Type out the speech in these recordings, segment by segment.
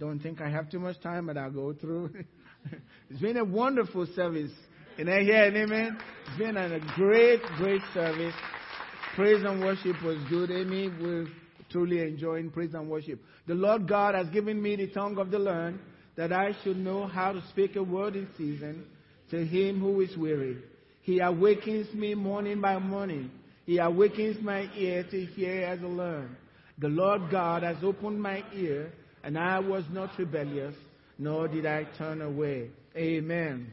don't think I have too much time, but I'll go through. it's been a wonderful service. Can I hear an amen? It's been a great, great service. Praise and worship was good. Amy, we're truly enjoying praise and worship. The Lord God has given me the tongue of the learned that I should know how to speak a word in season to him who is weary. He awakens me morning by morning. He awakens my ear to hear as I learn. The Lord God has opened my ear, and I was not rebellious, nor did I turn away. Amen.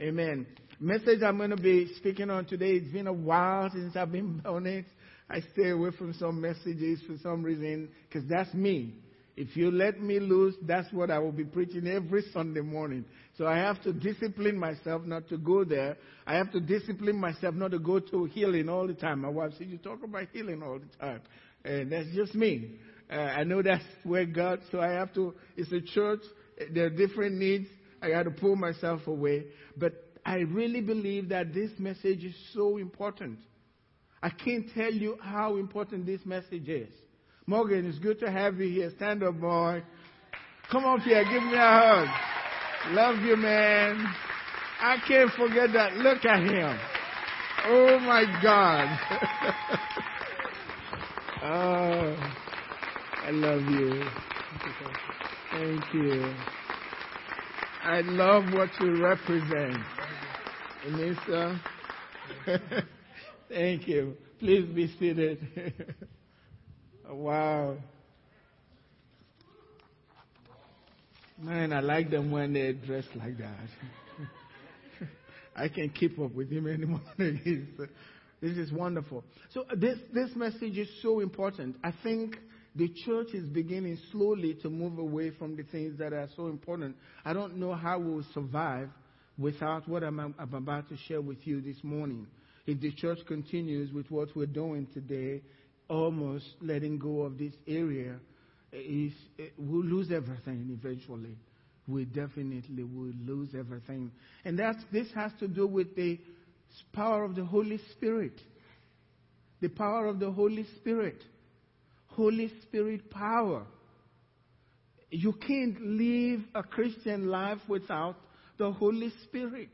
Amen. Message I'm going to be speaking on today. It's been a while since I've been on it. I stay away from some messages for some reason because that's me. If you let me loose, that's what I will be preaching every Sunday morning. So I have to discipline myself not to go there. I have to discipline myself not to go to healing all the time. My wife said, You talk about healing all the time. And that's just me. Uh, I know that's where God, so I have to, it's a church, there are different needs. I got to pull myself away. But I really believe that this message is so important. I can't tell you how important this message is. Morgan, it's good to have you here. Stand up, boy. Come up here. Give me a hug. Love you, man. I can't forget that. Look at him. Oh, my God. oh, I love you. Thank you. I love what you represent. Anissa. Thank you. Please be seated. wow. Man, I like them when they're dressed like that. I can't keep up with him anymore. this is wonderful. So this, this message is so important. I think the church is beginning slowly to move away from the things that are so important. I don't know how we'll survive without what I'm, I'm about to share with you this morning. If the church continues with what we're doing today, almost letting go of this area, is, we'll lose everything eventually. We definitely will lose everything. And that's, this has to do with the power of the Holy Spirit. The power of the Holy Spirit. Holy Spirit power. You can't live a Christian life without the Holy Spirit.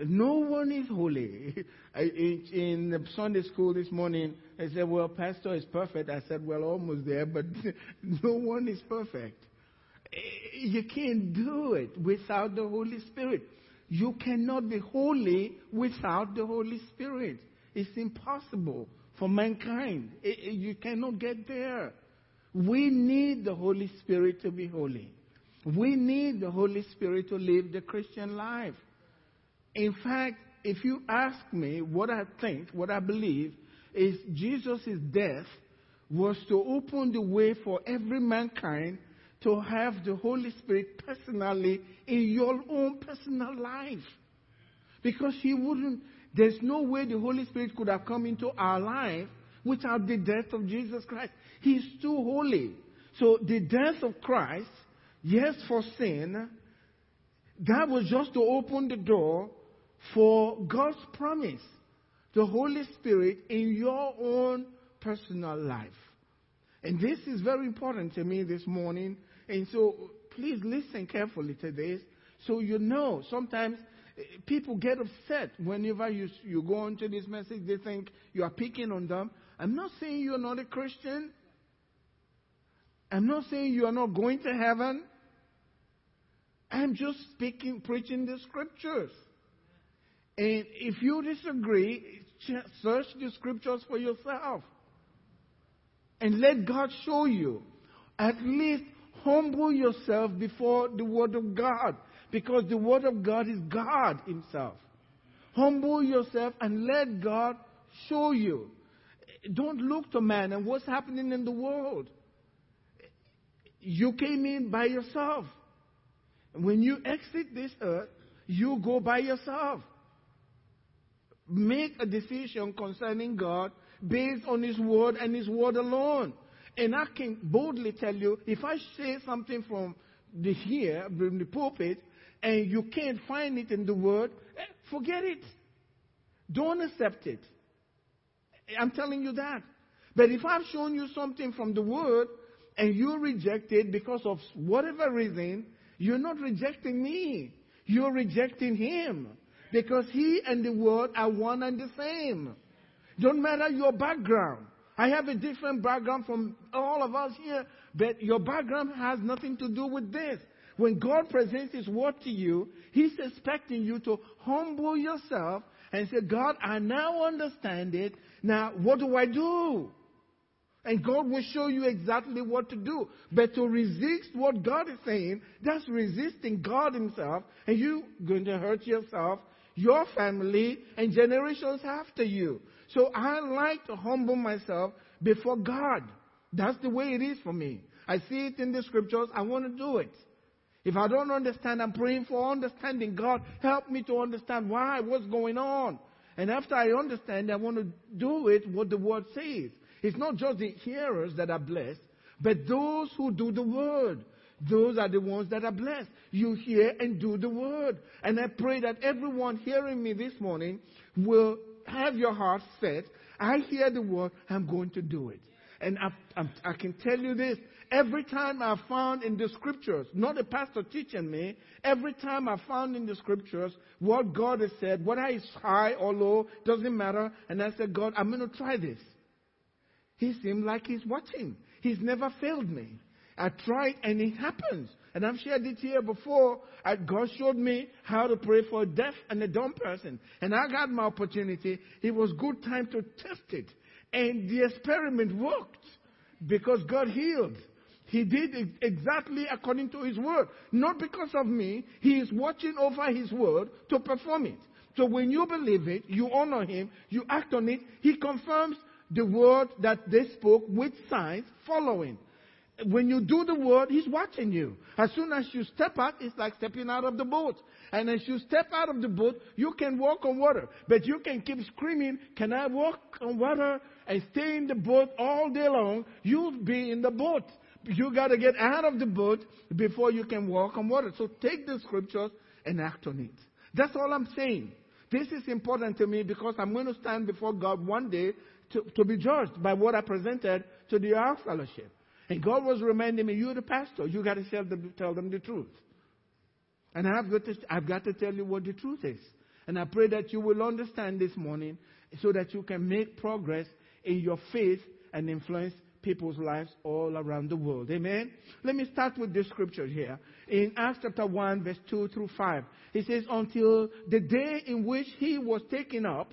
No one is holy. In Sunday school this morning, I said, Well, Pastor is perfect. I said, Well, almost there, but no one is perfect. Eh, you can't do it without the Holy Spirit. You cannot be holy without the Holy Spirit. It's impossible for mankind. Eh, eh, you cannot get there. We need the Holy Spirit to be holy. We need the Holy Spirit to live the Christian life. In fact, if you ask me what I think, what I believe, is Jesus' death was to open the way for every mankind to have the Holy Spirit personally in your own personal life. Because he wouldn't, there's no way the Holy Spirit could have come into our life without the death of Jesus Christ. He's too holy. So the death of Christ, yes, for sin, that was just to open the door for God's promise, the Holy Spirit in your own personal life. And this is very important to me this morning. And so please listen carefully to this so you know. Sometimes people get upset whenever you, you go into this message, they think you are picking on them. I'm not saying you're not a Christian. I'm not saying you are not going to heaven. I'm just speaking, preaching the scriptures. And if you disagree, search the scriptures for yourself. And let God show you. At least humble yourself before the Word of God. Because the Word of God is God Himself. Humble yourself and let God show you. Don't look to man and what's happening in the world. You came in by yourself. When you exit this earth, you go by yourself make a decision concerning God based on His Word and His Word alone. And I can boldly tell you, if I say something from the here, from the pulpit, and you can't find it in the Word, eh, forget it. Don't accept it. I'm telling you that. But if I've shown you something from the Word, and you reject it because of whatever reason, you're not rejecting me. You're rejecting him. Because he and the word are one and the same. Don't matter your background. I have a different background from all of us here, but your background has nothing to do with this. When God presents His word to you, He's expecting you to humble yourself and say, God, I now understand it. Now, what do I do? And God will show you exactly what to do. But to resist what God is saying, that's resisting God Himself, and you're going to hurt yourself, your family, and generations after you. So I like to humble myself before God. That's the way it is for me. I see it in the scriptures. I want to do it. If I don't understand, I'm praying for understanding. God, help me to understand why, what's going on. And after I understand, I want to do it what the word says. It's not just the hearers that are blessed, but those who do the word. Those are the ones that are blessed. You hear and do the word. And I pray that everyone hearing me this morning will have your heart set. I hear the word, I'm going to do it. And I, I, I can tell you this every time I found in the scriptures, not a pastor teaching me, every time I found in the scriptures what God has said, whether it's high or low, doesn't matter. And I said, God, I'm going to try this. He seemed like he's watching. He's never failed me. I tried and it happens. And I've shared it here before. I, God showed me how to pray for a deaf and a dumb person. And I got my opportunity. It was good time to test it. And the experiment worked because God healed. He did exactly according to His word. Not because of me. He is watching over His word to perform it. So when you believe it, you honor Him, you act on it, He confirms the word that they spoke with signs following when you do the word, He's watching you. As soon as you step out, it's like stepping out of the boat. And as you step out of the boat, you can walk on water. But you can keep screaming, Can I walk on water? and stay in the boat all day long. You'll be in the boat. You got to get out of the boat before you can walk on water. So take the scriptures and act on it. That's all I'm saying. This is important to me because I'm going to stand before God one day to, to be judged by what I presented to the Ark Fellowship. And God was reminding me, you're the pastor. You got to tell them, tell them the truth. And I've got, to, I've got to tell you what the truth is. And I pray that you will understand this morning so that you can make progress in your faith and influence people's lives all around the world. Amen? Let me start with this scripture here. In Acts chapter 1, verse 2 through 5, it says, Until the day in which he was taken up,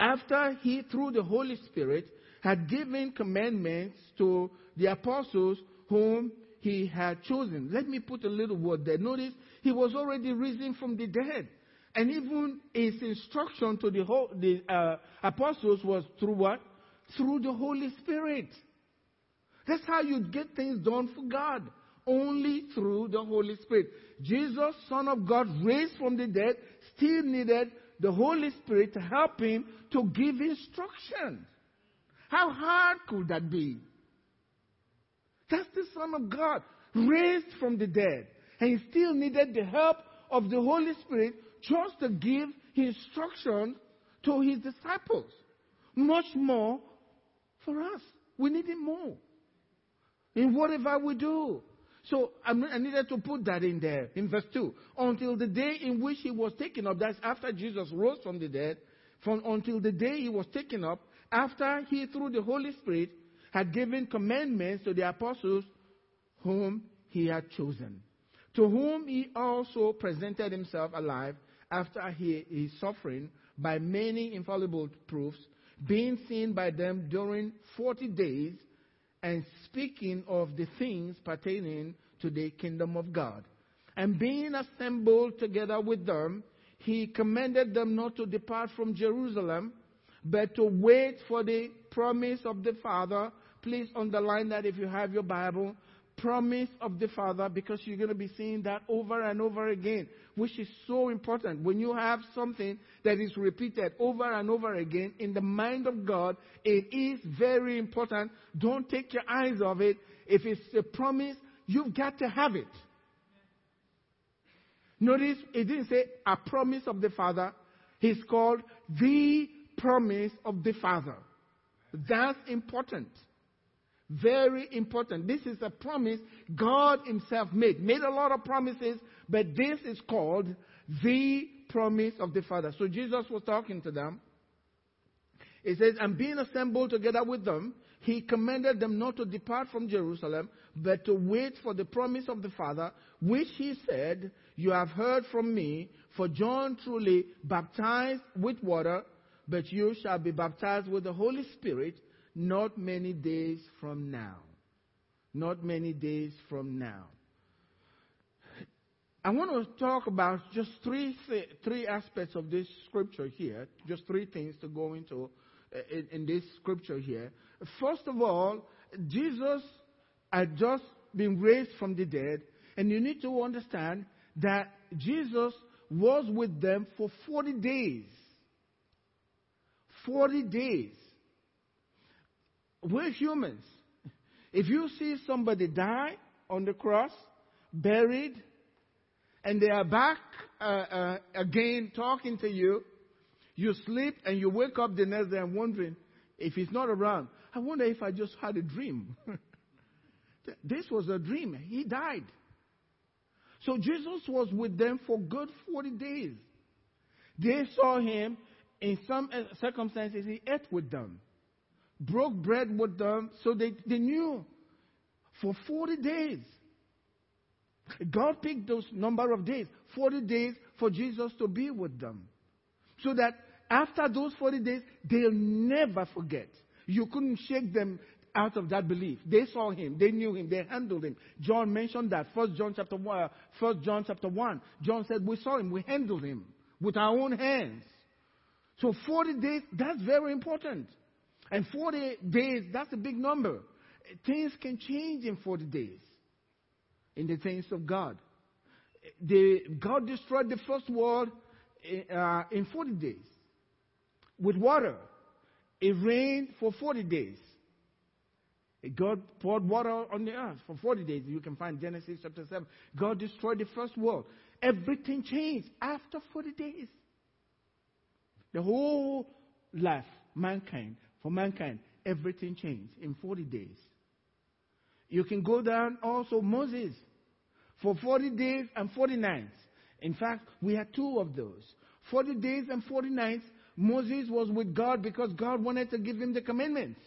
after he, through the Holy Spirit, had given commandments to the apostles whom he had chosen. Let me put a little word there. Notice he was already risen from the dead. And even his instruction to the, whole, the uh, apostles was through what? Through the Holy Spirit. That's how you get things done for God. Only through the Holy Spirit. Jesus, Son of God, raised from the dead, still needed the Holy Spirit to help him to give instructions. How hard could that be? That's the Son of God, raised from the dead. And he still needed the help of the Holy Spirit just to give instruction to his disciples. Much more for us. We need it more. In whatever we do. So I needed to put that in there in verse 2. Until the day in which he was taken up, that's after Jesus rose from the dead, from until the day he was taken up, after he, through the Holy Spirit, had given commandments to the apostles whom he had chosen, to whom he also presented himself alive after his suffering by many infallible proofs, being seen by them during 40 days, and speaking of the things pertaining to the kingdom of God. And being assembled together with them, he commanded them not to depart from Jerusalem but to wait for the promise of the Father. Please underline that if you have your Bible. Promise of the Father, because you're going to be seeing that over and over again, which is so important. When you have something that is repeated over and over again in the mind of God, it is very important. Don't take your eyes off it. If it's a promise, you've got to have it. Notice it didn't say a promise of the Father. He's called the promise of the Father. That's important. Very important. This is a promise God Himself made. Made a lot of promises, but this is called the promise of the Father. So Jesus was talking to them. He says, And being assembled together with them, He commanded them not to depart from Jerusalem, but to wait for the promise of the Father, which He said, You have heard from me, for John truly baptized with water, but you shall be baptized with the Holy Spirit not many days from now. Not many days from now. I want to talk about just three three aspects of this scripture here. Just three things to go into uh, in, in this scripture here. First of all, Jesus had just been raised from the dead, and you need to understand that Jesus was with them for 40 days. 40 days. We're humans. If you see somebody die on the cross, buried, and they are back uh, uh, again talking to you, you sleep and you wake up the next day and wondering if he's not around. I wonder if I just had a dream. this was a dream. He died. So Jesus was with them for good 40 days. They saw him in some uh, circumstances, he ate with them broke bread with them, so they, they knew for 40 days. God picked those number of days, 40 days for Jesus to be with them. So that after those 40 days, they'll never forget. You couldn't shake them out of that belief. They saw him, they knew him, they handled him. John mentioned that. First John chapter one, uh, First John chapter one. John said, "We saw him, we handled him with our own hands." So 40 days, that's very important. And 40 days, that's a big number. Things can change in 40 days in the things of God. The, God destroyed the first world uh, in 40 days with water. It rained for 40 days. God poured water on the earth for 40 days. You can find Genesis chapter 7. God destroyed the first world. Everything changed after 40 days. The whole life, mankind, for mankind, everything changed in 40 days. You can go down also Moses for 40 days and 40 nights. In fact, we had two of those. 40 days and 40 nights, Moses was with God because God wanted to give him the commandments.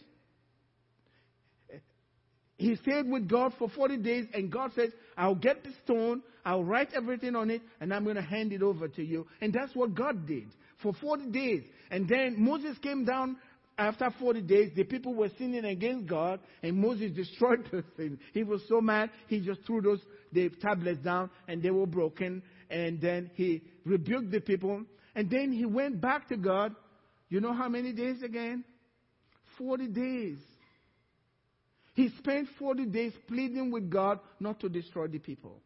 He stayed with God for 40 days, and God said, I'll get the stone, I'll write everything on it, and I'm going to hand it over to you. And that's what God did for 40 days. And then Moses came down after 40 days, the people were sinning against God, and Moses destroyed the thing. He was so mad, he just threw those the tablets down, and they were broken. And then he rebuked the people, and then he went back to God. You know how many days again? 40 days. He spent 40 days pleading with God not to destroy the people.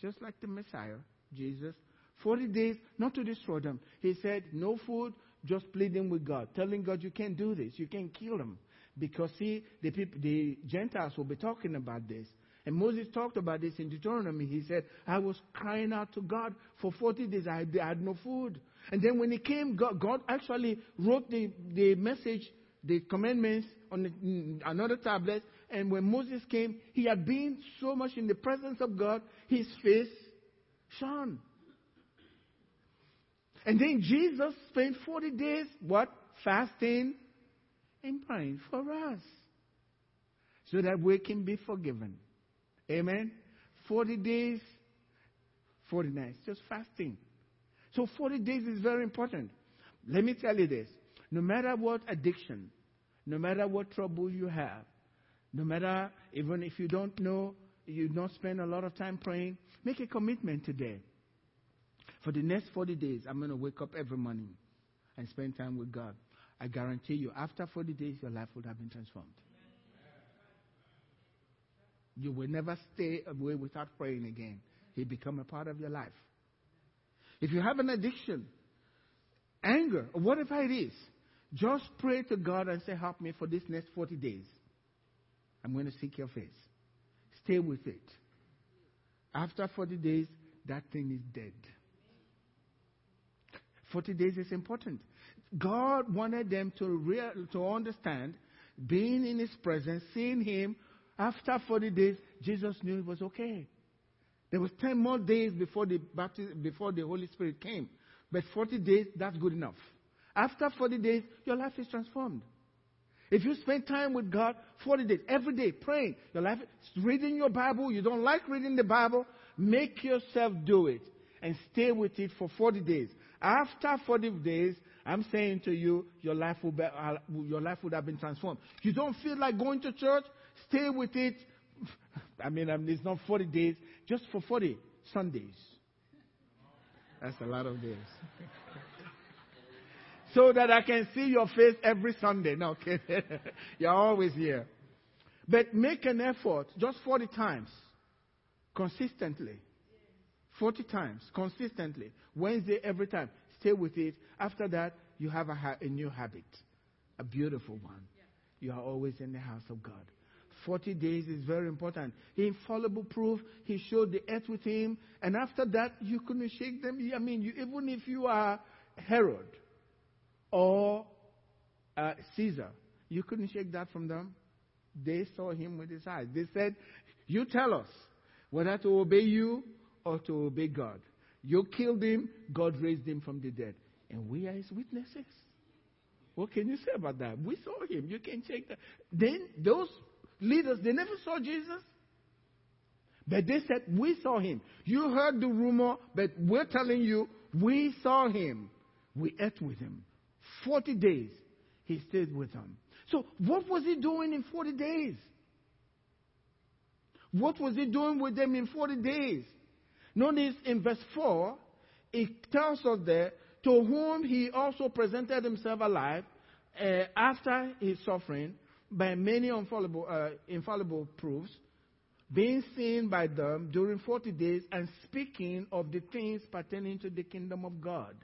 Just like the Messiah, Jesus. 40 days not to destroy them. He said, No food, just pleading with God, telling God, you can't do this, you can't kill them. Because see, the people, the Gentiles will be talking about this. And Moses talked about this in Deuteronomy. He said, I was crying out to God for 40 days. I had no food. And then when he came, God, God actually wrote the, the message, the commandments on the, mm, another tablet. And when Moses came, he had been so much in the presence of God, his face shone. And then Jesus spent 40 days, what? Fasting and praying for us. So that we can be forgiven. Amen? 40 days, 40 nights, just fasting. So 40 days is very important. Let me tell you this. No matter what addiction, no matter what trouble you have, no matter, even if you don't know, you don't spend a lot of time praying, make a commitment today. For the next 40 days, I'm going to wake up every morning and spend time with God. I guarantee you, after 40 days, your life would have been transformed. You will never stay away without praying again. He become a part of your life. If you have an addiction, anger, or whatever it is, just pray to God and say, Help me for this next 40 days. I'm going to seek your face. Stay with it. After 40 days, that thing is dead. 40 days is important. God wanted them to, real, to understand being in his presence, seeing him. After 40 days, Jesus knew it was okay. There was 10 more days before the, baptism, before the Holy Spirit came. But 40 days, that's good enough. After 40 days, your life is transformed. If you spend time with God 40 days, every day, praying, your life, reading your Bible, you don't like reading the Bible, make yourself do it and stay with it for 40 days. After 40 days, I'm saying to you, your life will be, uh, your life would have been transformed. You don't feel like going to church? Stay with it. I mean, I mean, it's not 40 days, just for 40 Sundays. That's a lot of days. so that I can see your face every Sunday. No, okay. You're always here. But make an effort, just 40 times, consistently. 40 times, consistently. Wednesday, every time. Stay with it. After that, you have a, ha- a new habit, a beautiful one. You are always in the house of God. 40 days is very important. Infallible proof. He showed the earth with him. And after that, you couldn't shake them. I mean, you, even if you are Herod or uh, Caesar, you couldn't shake that from them. They saw him with his eyes. They said, You tell us whether to obey you or to obey God. You killed him, God raised him from the dead. And we are his witnesses. What can you say about that? We saw him. You can check that. Then those leaders, they never saw Jesus. But they said, We saw him. You heard the rumor, but we're telling you, we saw him. We ate with him. 40 days, he stayed with them. So, what was he doing in 40 days? What was he doing with them in 40 days? Notice in verse 4, it tells us there, to whom he also presented himself alive uh, after his suffering by many uh, infallible proofs, being seen by them during 40 days and speaking of the things pertaining to the kingdom of God.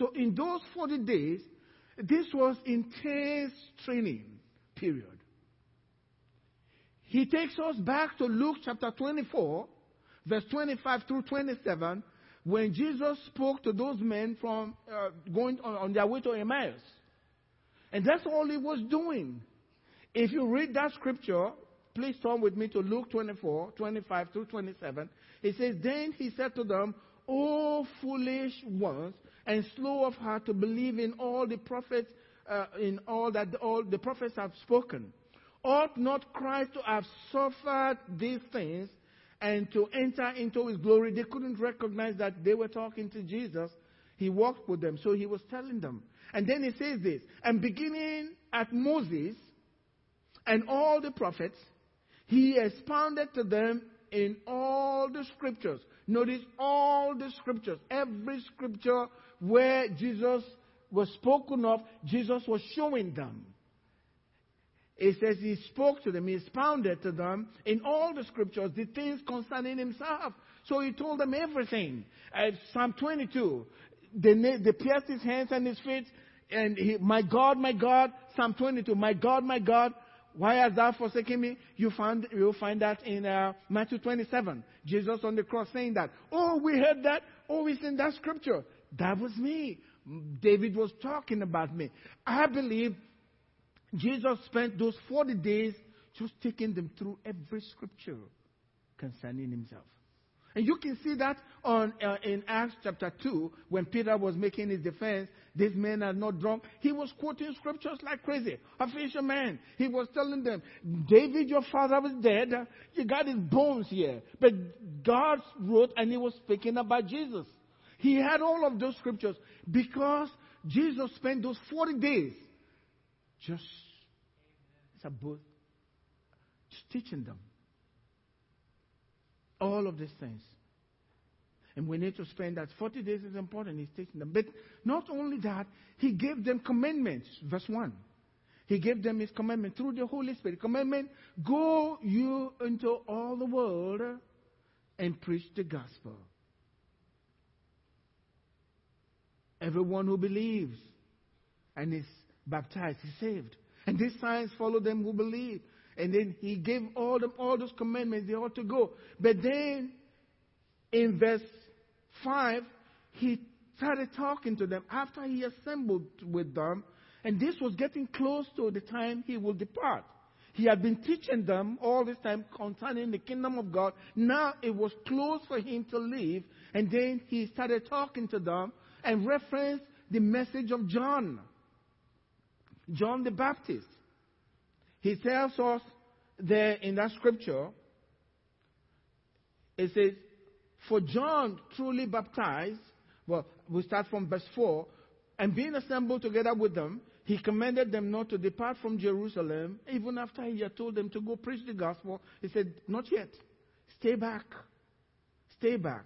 So in those 40 days, this was intense training period. He takes us back to Luke chapter 24, verse 25 through 27, when Jesus spoke to those men from uh, going on, on their way to Emmaus. And that's all he was doing. If you read that scripture, please turn with me to Luke 24, 25 through 27. It says, Then he said to them, O foolish ones, and slow of heart to believe in all the prophets, uh, in all that all the prophets have spoken. Ought not Christ to have suffered these things and to enter into his glory? They couldn't recognize that they were talking to Jesus. He walked with them, so he was telling them. And then he says this, and beginning at Moses, and all the prophets, he expounded to them in all the scriptures. Notice all the scriptures. Every scripture where Jesus was spoken of, Jesus was showing them. It says he spoke to them, he expounded to them in all the scriptures the things concerning himself. So he told them everything. Uh, Psalm 22, they, they pierced his hands and his feet, and he, my God, my God, Psalm 22, my God, my God, why hast thou forsaken me? You find you will find that in uh, Matthew 27. Jesus on the cross saying that. Oh, we heard that. Oh, it's in that scripture. That was me. David was talking about me. I believe Jesus spent those 40 days just taking them through every scripture concerning himself. And you can see that on, uh, in Acts chapter 2, when Peter was making his defense, these men are not drunk. He was quoting scriptures like crazy. A fisherman. He was telling them, David, your father was dead. You got his bones here. But God wrote and he was speaking about Jesus. He had all of those scriptures because Jesus spent those 40 days just, it's a book, just teaching them all of these things. And we need to spend that 40 days is important. He's teaching them. But not only that, he gave them commandments. Verse 1. He gave them his commandment through the Holy Spirit. Commandment, go you into all the world and preach the gospel. Everyone who believes and is baptized is saved. And these signs follow them who believe. And then he gave all them all those commandments they ought to go. But then in verse 5, he started talking to them after he assembled with them And this was getting close to the time he will depart. He had been teaching them all this time concerning the kingdom of God. Now it was close for him to leave. And then he started talking to them and referenced the message of John. John the Baptist. He tells us there in that scripture, it says, For John truly baptized, well, we start from verse 4, and being assembled together with them, he commanded them not to depart from Jerusalem, even after he had told them to go preach the gospel. He said, Not yet. Stay back. Stay back.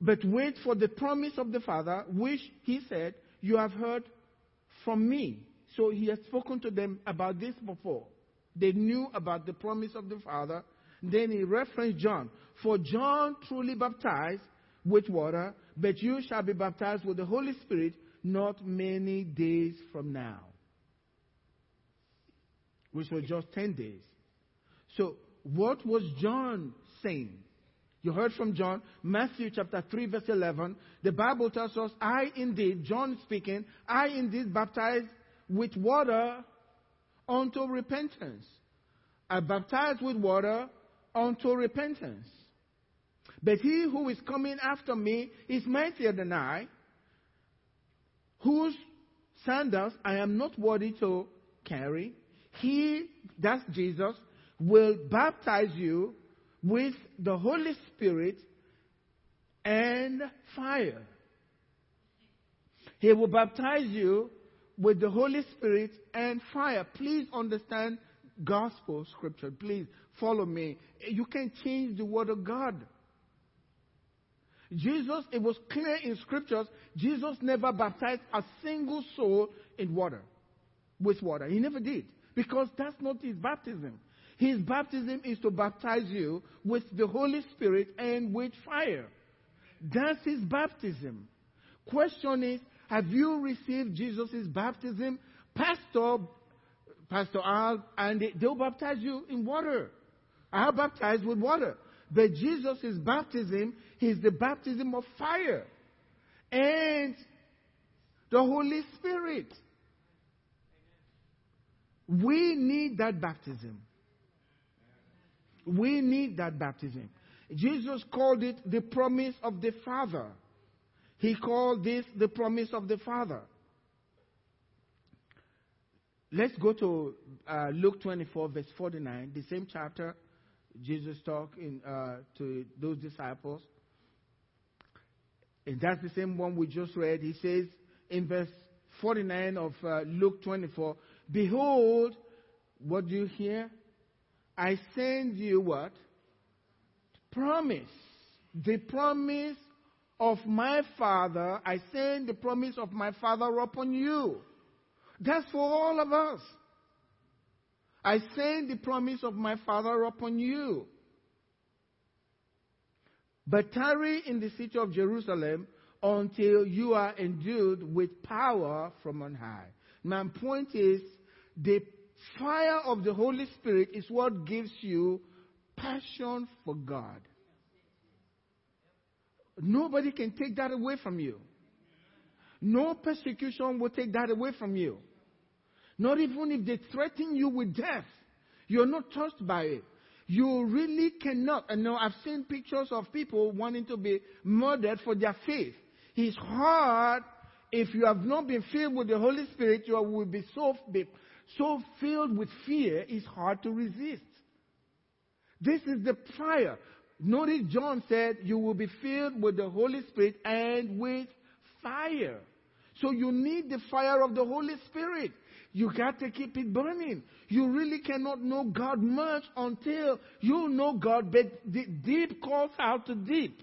But wait for the promise of the Father, which he said, You have heard from me. So he had spoken to them about this before. They knew about the promise of the Father. Then he referenced John. For John truly baptized with water, but you shall be baptized with the Holy Spirit not many days from now. Which was just 10 days. So, what was John saying? You heard from John, Matthew chapter 3, verse 11. The Bible tells us, I indeed, John speaking, I indeed baptize with water unto repentance. I baptize with water unto repentance. But he who is coming after me is mightier than I, whose sandals I am not worthy to carry. He, that's Jesus, will baptize you with the Holy Spirit and fire. He will baptize you with the Holy Spirit and fire. Please understand gospel scripture. Please follow me. You can change the word of God. Jesus, it was clear in scriptures, Jesus never baptized a single soul in water, with water. He never did. Because that's not his baptism. His baptism is to baptize you with the Holy Spirit and with fire. That's his baptism. Question is, have you received Jesus' baptism? Pastor, Pastor Al, and they, they'll baptize you in water. I'll baptize with water. But Jesus' baptism is the baptism of fire and the Holy Spirit. We need that baptism. We need that baptism. Jesus called it the promise of the Father. He called this the promise of the Father. Let's go to uh, Luke 24, verse 49, the same chapter Jesus talked uh, to those disciples. And that's the same one we just read. He says in verse 49 of uh, Luke 24, Behold, what do you hear? I send you what? Promise. The promise of my Father. I send the promise of my Father upon you. That's for all of us. I send the promise of my Father upon you. But tarry in the city of Jerusalem until you are endued with power from on high. My point is, the fire of the Holy Spirit is what gives you passion for God. Nobody can take that away from you. No persecution will take that away from you. Not even if they threaten you with death. You're not touched by it. You really cannot. And now I've seen pictures of people wanting to be murdered for their faith. It's hard if you have not been filled with the Holy Spirit, you will be so, be so filled with fear, it's hard to resist. This is the fire. Notice John said, You will be filled with the Holy Spirit and with fire. So you need the fire of the Holy Spirit. You got to keep it burning. You really cannot know God much until you know God, but the deep calls out to deep.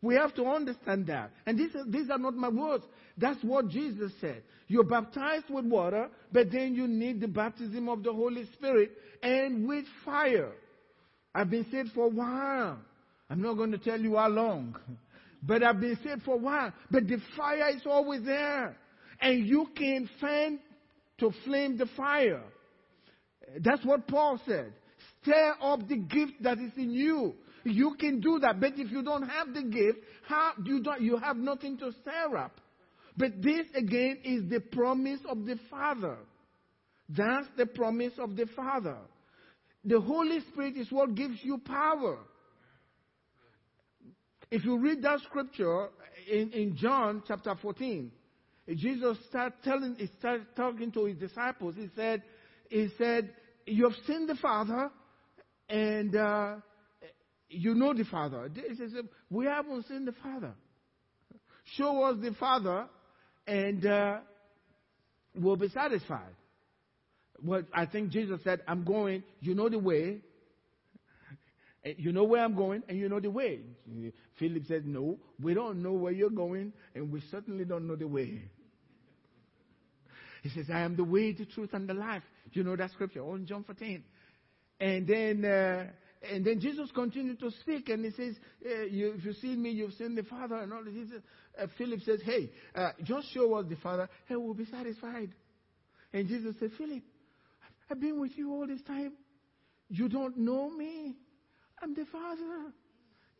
We have to understand that. And these these are not my words. That's what Jesus said. You're baptized with water, but then you need the baptism of the Holy Spirit and with fire. I've been saved for a while. I'm not going to tell you how long. But I've been saved for a while. But the fire is always there. And you can fan to flame the fire. That's what Paul said. Stir up the gift that is in you. You can do that. But if you don't have the gift, how, you, don't, you have nothing to stir up. But this again is the promise of the Father. That's the promise of the Father. The Holy Spirit is what gives you power. If you read that scripture in, in John chapter 14, Jesus started telling, he started talking to his disciples. He said, he said, you have seen the Father and uh, you know the Father. He said, we haven't seen the Father. Show us the Father and uh, we'll be satisfied. Well, I think Jesus said, I'm going, you know the way. You know where I'm going, and you know the way. Philip said, No, we don't know where you're going, and we certainly don't know the way. He says, I am the way, the truth, and the life. You know that scripture, on John 14. And then, uh, and then Jesus continued to speak, and he says, uh, you, If you've seen me, you've seen the Father, and all this. Uh, Philip says, Hey, uh, just show us the Father, and we'll be satisfied. And Jesus said, Philip, I've been with you all this time. You don't know me. I'm the Father.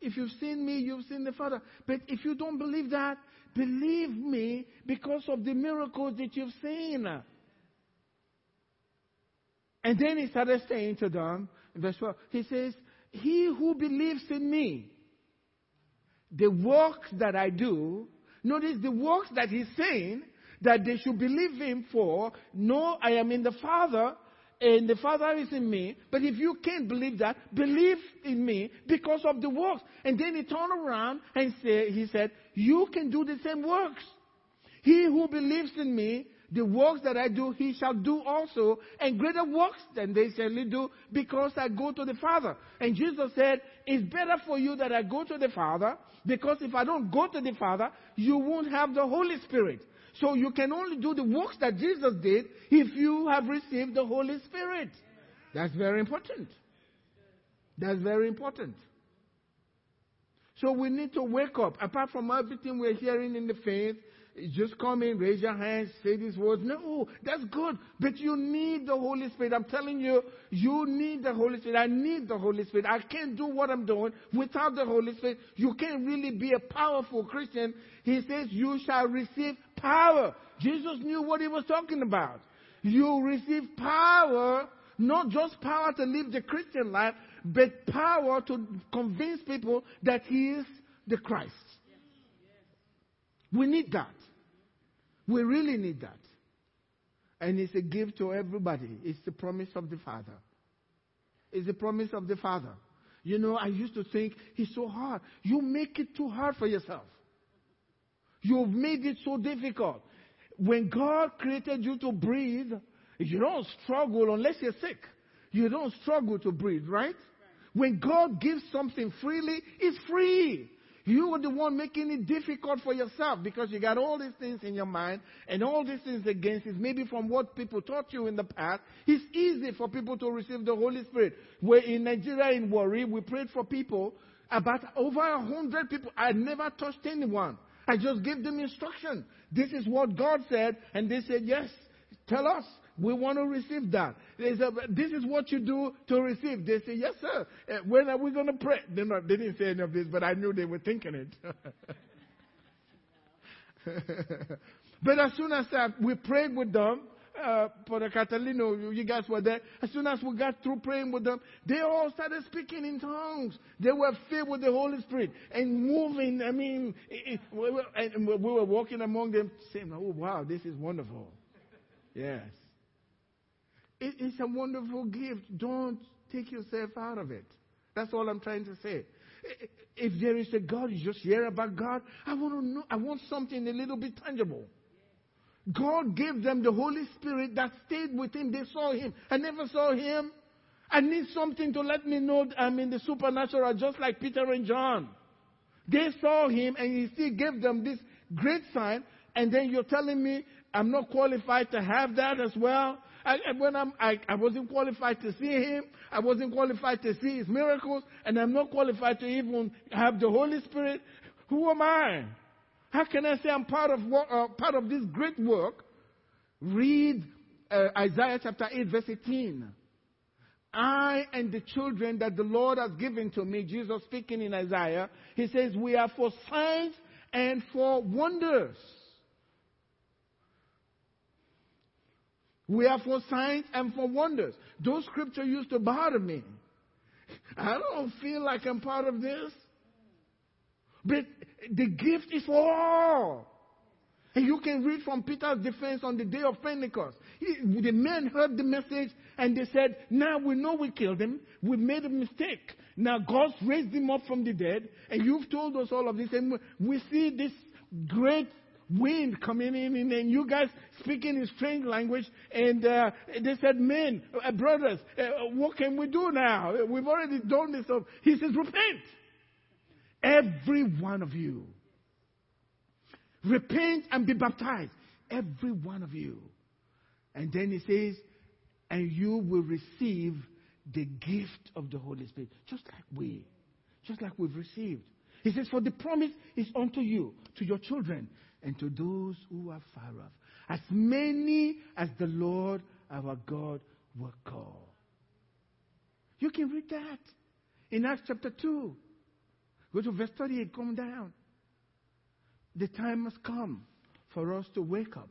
If you've seen me, you've seen the Father. But if you don't believe that, believe me because of the miracles that you've seen. And then he started saying to them, in verse 12, he says, He who believes in me, the works that I do, notice the works that he's saying that they should believe him for, know I am in the Father, and the Father is in me. But if you can't believe that, believe in me because of the works. And then he turned around and say, he said, you can do the same works. He who believes in me, the works that I do, he shall do also, and greater works than they shall do, because I go to the Father. And Jesus said, It's better for you that I go to the Father, because if I don't go to the Father, you won't have the Holy Spirit. So you can only do the works that Jesus did if you have received the Holy Spirit. That's very important. That's very important. So we need to wake up. Apart from everything we're hearing in the faith, just come in, raise your hands, say these words. No, that's good. But you need the Holy Spirit. I'm telling you, you need the Holy Spirit. I need the Holy Spirit. I can't do what I'm doing without the Holy Spirit. You can't really be a powerful Christian. He says, You shall receive power. Jesus knew what he was talking about. You receive power, not just power to live the Christian life, but power to convince people that he is the Christ. We need that. We really need that. And it's a gift to everybody. It's the promise of the Father. It's the promise of the Father. You know, I used to think it's so hard. You make it too hard for yourself. You've made it so difficult. When God created you to breathe, you don't struggle unless you're sick. You don't struggle to breathe, right? When God gives something freely, it's free. You are the one making it difficult for yourself because you got all these things in your mind and all these things against it. Maybe from what people taught you in the past. It's easy for people to receive the Holy Spirit. Where in Nigeria, in Warri, we prayed for people, about over a hundred people. I never touched anyone. I just gave them instruction. This is what God said, and they said, Yes, tell us. We want to receive that. They said, This is what you do to receive. They say, Yes, sir. Uh, when are we going to pray? They, not, they didn't say any of this, but I knew they were thinking it. but as soon as uh, we prayed with them, uh, the Catalino, you guys were there. As soon as we got through praying with them, they all started speaking in tongues. They were filled with the Holy Spirit and moving. I mean, it, it, we, were, and we were walking among them saying, Oh, wow, this is wonderful. Yes. It, it's a wonderful gift. Don't take yourself out of it. That's all I'm trying to say. If there is a God, you just hear about God. I want to know. I want something a little bit tangible. God gave them the Holy Spirit that stayed with him. They saw him. I never saw him. I need something to let me know I'm in the supernatural, just like Peter and John. They saw him and he still gave them this great sign. And then you're telling me I'm not qualified to have that as well? I, when I'm, I, I wasn't qualified to see him. I wasn't qualified to see his miracles. And I'm not qualified to even have the Holy Spirit. Who am I? How can I say I'm part of, uh, part of this great work? Read uh, Isaiah chapter 8, verse 18. I and the children that the Lord has given to me, Jesus speaking in Isaiah, he says, We are for signs and for wonders. We are for signs and for wonders. Those scriptures used to bother me. I don't feel like I'm part of this. But the gift is for all. And you can read from Peter's defense on the day of Pentecost. He, the men heard the message and they said, Now we know we killed him. We made a mistake. Now God's raised him up from the dead. And you've told us all of this. And we see this great wind coming in, and you guys speaking in strange language. And uh, they said, Men, uh, brothers, uh, what can we do now? We've already done this. Stuff. He says, Repent. Every one of you. Repent and be baptized. Every one of you. And then he says, and you will receive the gift of the Holy Spirit. Just like we. Just like we've received. He says, For the promise is unto you, to your children, and to those who are far off, as many as the Lord our God will call. You can read that in Acts chapter 2. Go to verse 38, come down. The time must come for us to wake up.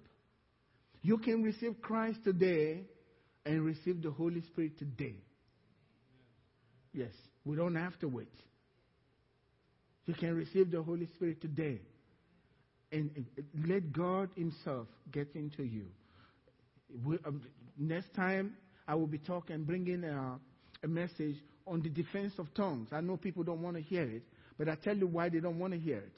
You can receive Christ today and receive the Holy Spirit today. Yes, we don't have to wait. You can receive the Holy Spirit today and let God Himself get into you. We, uh, next time, I will be talking, bringing a, a message on the defense of tongues. I know people don't want to hear it, but I tell you why they don't want to hear it.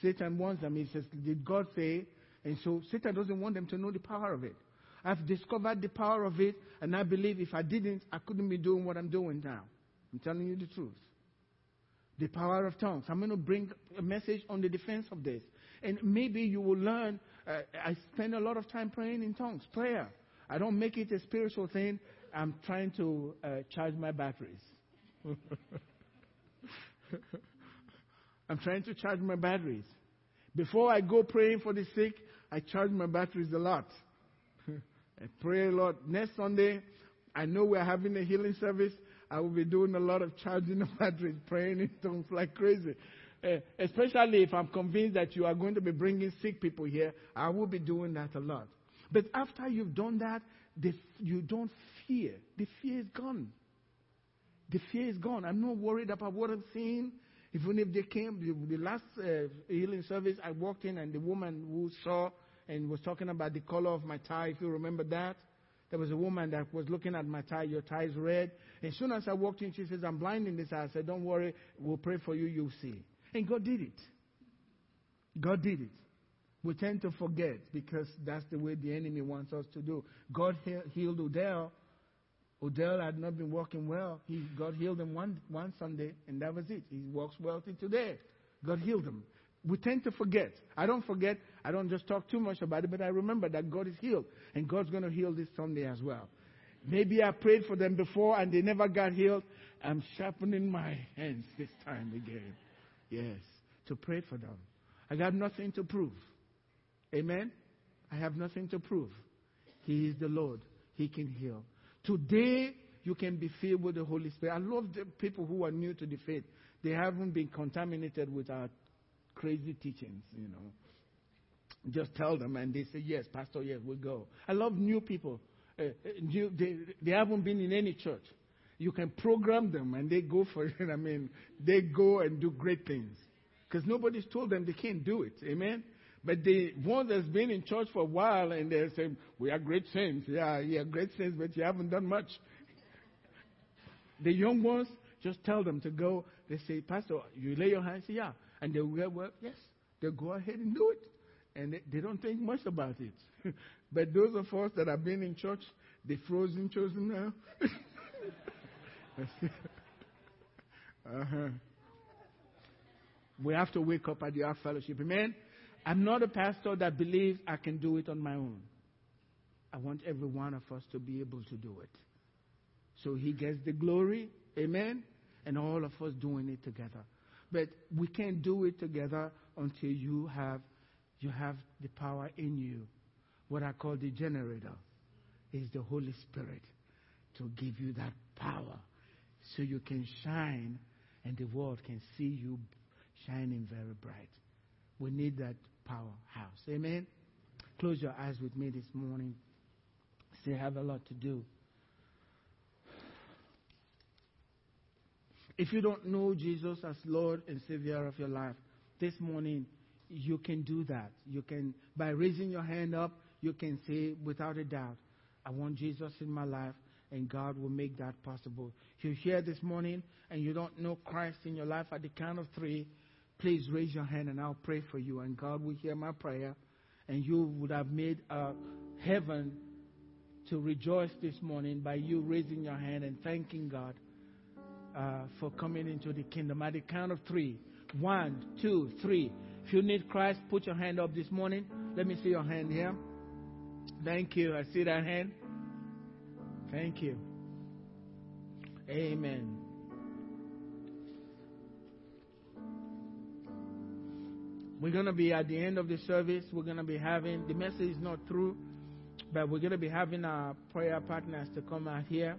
Satan wants them. He says, Did God say? And so Satan doesn't want them to know the power of it. I've discovered the power of it, and I believe if I didn't, I couldn't be doing what I'm doing now. I'm telling you the truth. The power of tongues. I'm going to bring a message on the defense of this. And maybe you will learn. Uh, I spend a lot of time praying in tongues, prayer. I don't make it a spiritual thing. I'm trying to uh, charge my batteries. I'm trying to charge my batteries. Before I go praying for the sick, I charge my batteries a lot. I pray a lot. Next Sunday, I know we're having a healing service. I will be doing a lot of charging of batteries, praying in tongues like crazy. Uh, especially if I'm convinced that you are going to be bringing sick people here, I will be doing that a lot. But after you've done that, the, you don't fear. The fear is gone. The fear is gone. I'm not worried about what I'm seeing. Even if they came, the, the last uh, healing service, I walked in and the woman who saw and was talking about the color of my tie, if you remember that. There was a woman that was looking at my tie, your tie is red. As soon as I walked in, she says, I'm blind in this eye. I said, Don't worry, we'll pray for you, you'll see. And God did it. God did it. We tend to forget because that's the way the enemy wants us to do. God healed Odell Odell had not been walking well. He, God healed him one, one Sunday, and that was it. He walks well today. God healed him. We tend to forget. I don't forget. I don't just talk too much about it, but I remember that God is healed, and God's going to heal this Sunday as well. Maybe I prayed for them before and they never got healed. I'm sharpening my hands this time again. Yes, to pray for them. I got nothing to prove. Amen? I have nothing to prove. He is the Lord. He can heal. Today, you can be filled with the Holy Spirit. I love the people who are new to the faith. They haven't been contaminated with our crazy teachings, you know. Just tell them, and they say, Yes, Pastor, yes, we'll go. I love new people. Uh, new, they, they haven't been in any church. You can program them, and they go for it. I mean, they go and do great things. Because nobody's told them they can't do it. Amen? But the one that's been in church for a while and they're saying, We are great saints. Yeah, yeah, great saints, but you haven't done much. the young ones, just tell them to go. They say, Pastor, you lay your hands, yeah. And they will, well, yes, they'll go ahead and do it. And they, they don't think much about it. but those of us that have been in church, the frozen chosen now. uh-huh. We have to wake up at the Fellowship. Amen? I'm not a pastor that believes I can do it on my own. I want every one of us to be able to do it. So he gets the glory, amen, and all of us doing it together. But we can't do it together until you have you have the power in you. What I call the generator is the Holy Spirit to give you that power so you can shine and the world can see you shining very bright. We need that powerhouse. Amen. Close your eyes with me this morning. Still have a lot to do. If you don't know Jesus as Lord and Savior of your life, this morning you can do that. You can, by raising your hand up, you can say without a doubt, I want Jesus in my life, and God will make that possible. If you're here this morning and you don't know Christ in your life at the count of three, please raise your hand and I'll pray for you, and God will hear my prayer, and you would have made heaven to rejoice this morning by you raising your hand and thanking God uh, for coming into the kingdom. At the count of three one, two, three. If you need Christ, put your hand up this morning. Let me see your hand here. Thank you. I see that hand. Thank you. Amen. We're going to be at the end of the service. We're going to be having, the message is not through, but we're going to be having our prayer partners to come out here.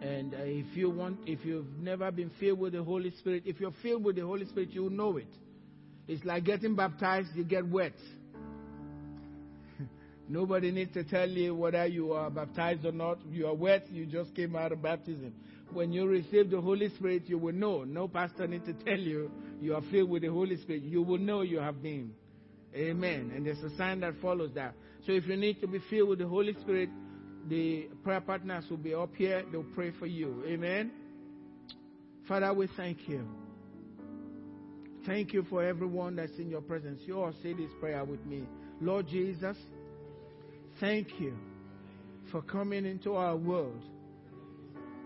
And uh, if you want, if you've never been filled with the Holy Spirit, if you're filled with the Holy Spirit, you'll know it. It's like getting baptized, you get wet. Nobody needs to tell you whether you are baptized or not. You are wet, you just came out of baptism. When you receive the Holy Spirit, you will know. No pastor needs to tell you you are filled with the Holy Spirit. You will know you have been. Amen. And there's a sign that follows that. So if you need to be filled with the Holy Spirit, the prayer partners will be up here. They'll pray for you. Amen. Father, we thank you. Thank you for everyone that's in your presence. You all say this prayer with me. Lord Jesus, thank you for coming into our world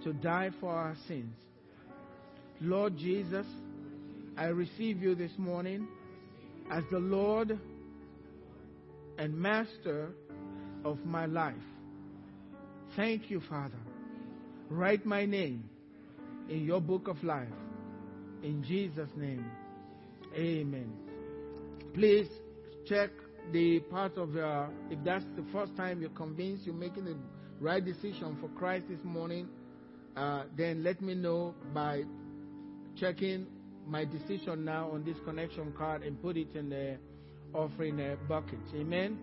to die for our sins. Lord Jesus, I receive you this morning as the Lord and Master of my life. Thank you, Father. Write my name in your book of life. In Jesus' name, amen. Please check the part of your, if that's the first time you're convinced you're making the right decision for Christ this morning, uh, then let me know by checking my decision now on this connection card and put it in the offering uh, bucket. Amen.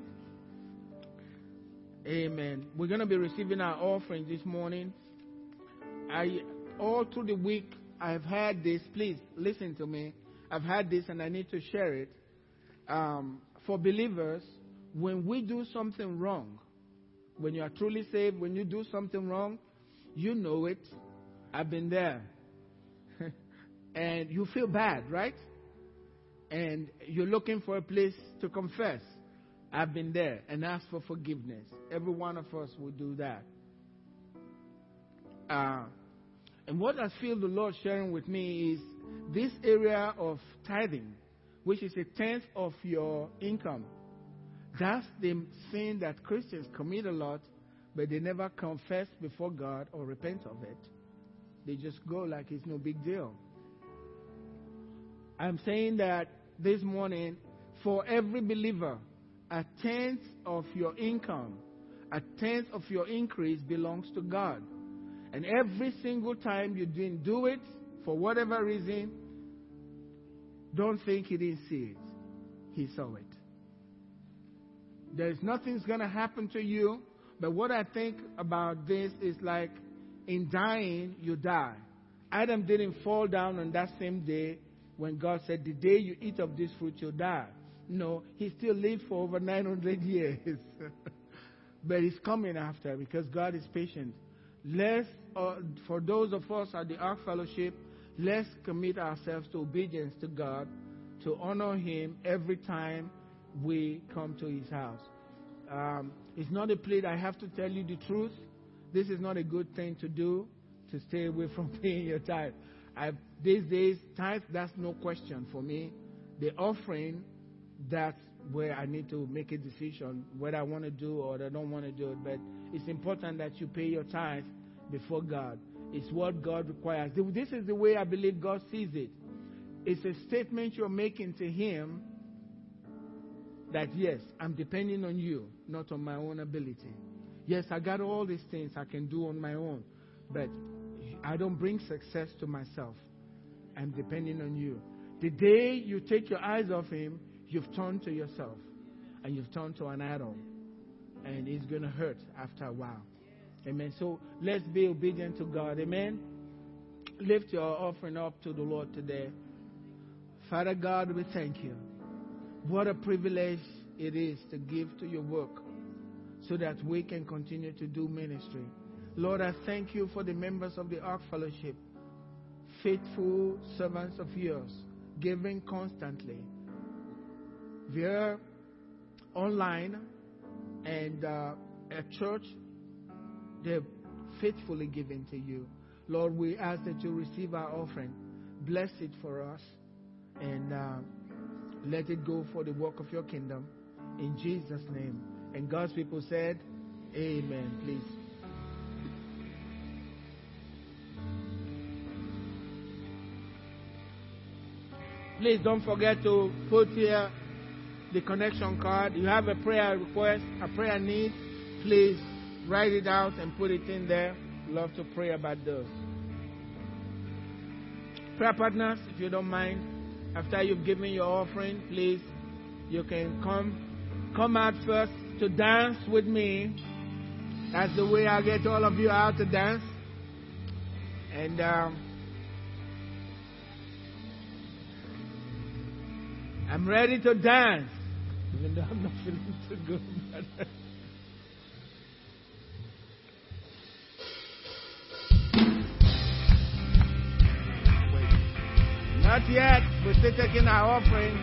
Amen. We're going to be receiving our offering this morning. I all through the week I've had this. Please listen to me. I've had this and I need to share it. Um, for believers, when we do something wrong, when you are truly saved, when you do something wrong, you know it. I've been there. and you feel bad, right? And you're looking for a place to confess. I've been there and ask for forgiveness. Every one of us will do that. Uh, and what I feel the Lord sharing with me is this area of tithing, which is a tenth of your income. That's the sin that Christians commit a lot, but they never confess before God or repent of it. They just go like it's no big deal. I'm saying that this morning, for every believer, a tenth of your income, a tenth of your increase belongs to God. And every single time you didn't do it, for whatever reason, don't think He didn't see it. He saw it. There's nothing's going to happen to you. But what I think about this is like in dying, you die. Adam didn't fall down on that same day when God said, The day you eat of this fruit, you'll die. No, he still lived for over 900 years. but he's coming after because God is patient. Let's, uh, for those of us at the Ark Fellowship, let's commit ourselves to obedience to God, to honor Him every time we come to His house. Um, it's not a plea I have to tell you the truth. This is not a good thing to do, to stay away from paying your tithe. I, these days, tithe, that's no question for me. The offering that's where I need to make a decision whether I want to do or I don't want to do it. But it's important that you pay your tithe before God. It's what God requires. This is the way I believe God sees it. It's a statement you're making to Him that, yes, I'm depending on you, not on my own ability. Yes, I got all these things I can do on my own, but I don't bring success to myself. I'm depending on you. The day you take your eyes off Him, you've turned to yourself and you've turned to an idol. and it's going to hurt after a while. Amen. So let's be obedient to God. Amen. Lift your offering up to the Lord today. Father God, we thank you. What a privilege it is to give to your work so that we can continue to do ministry. Lord, I thank you for the members of the Ark Fellowship, faithful servants of yours, giving constantly. We're online and uh, at church, they're faithfully giving to you. Lord, we ask that you receive our offering. Bless it for us and uh, let it go for the work of your kingdom. In Jesus' name. And God's people said, Amen. Please. Please don't forget to put here the connection card. You have a prayer request, a prayer need, please write it out and put it in there. Love to pray about those. Prayer partners, if you don't mind, after you've given your offering, please, you can come come out first to dance with me. That's the way I get all of you out to dance. And um, I'm ready to dance, even though I'm not feeling too good. Not yet. We're still taking our offering.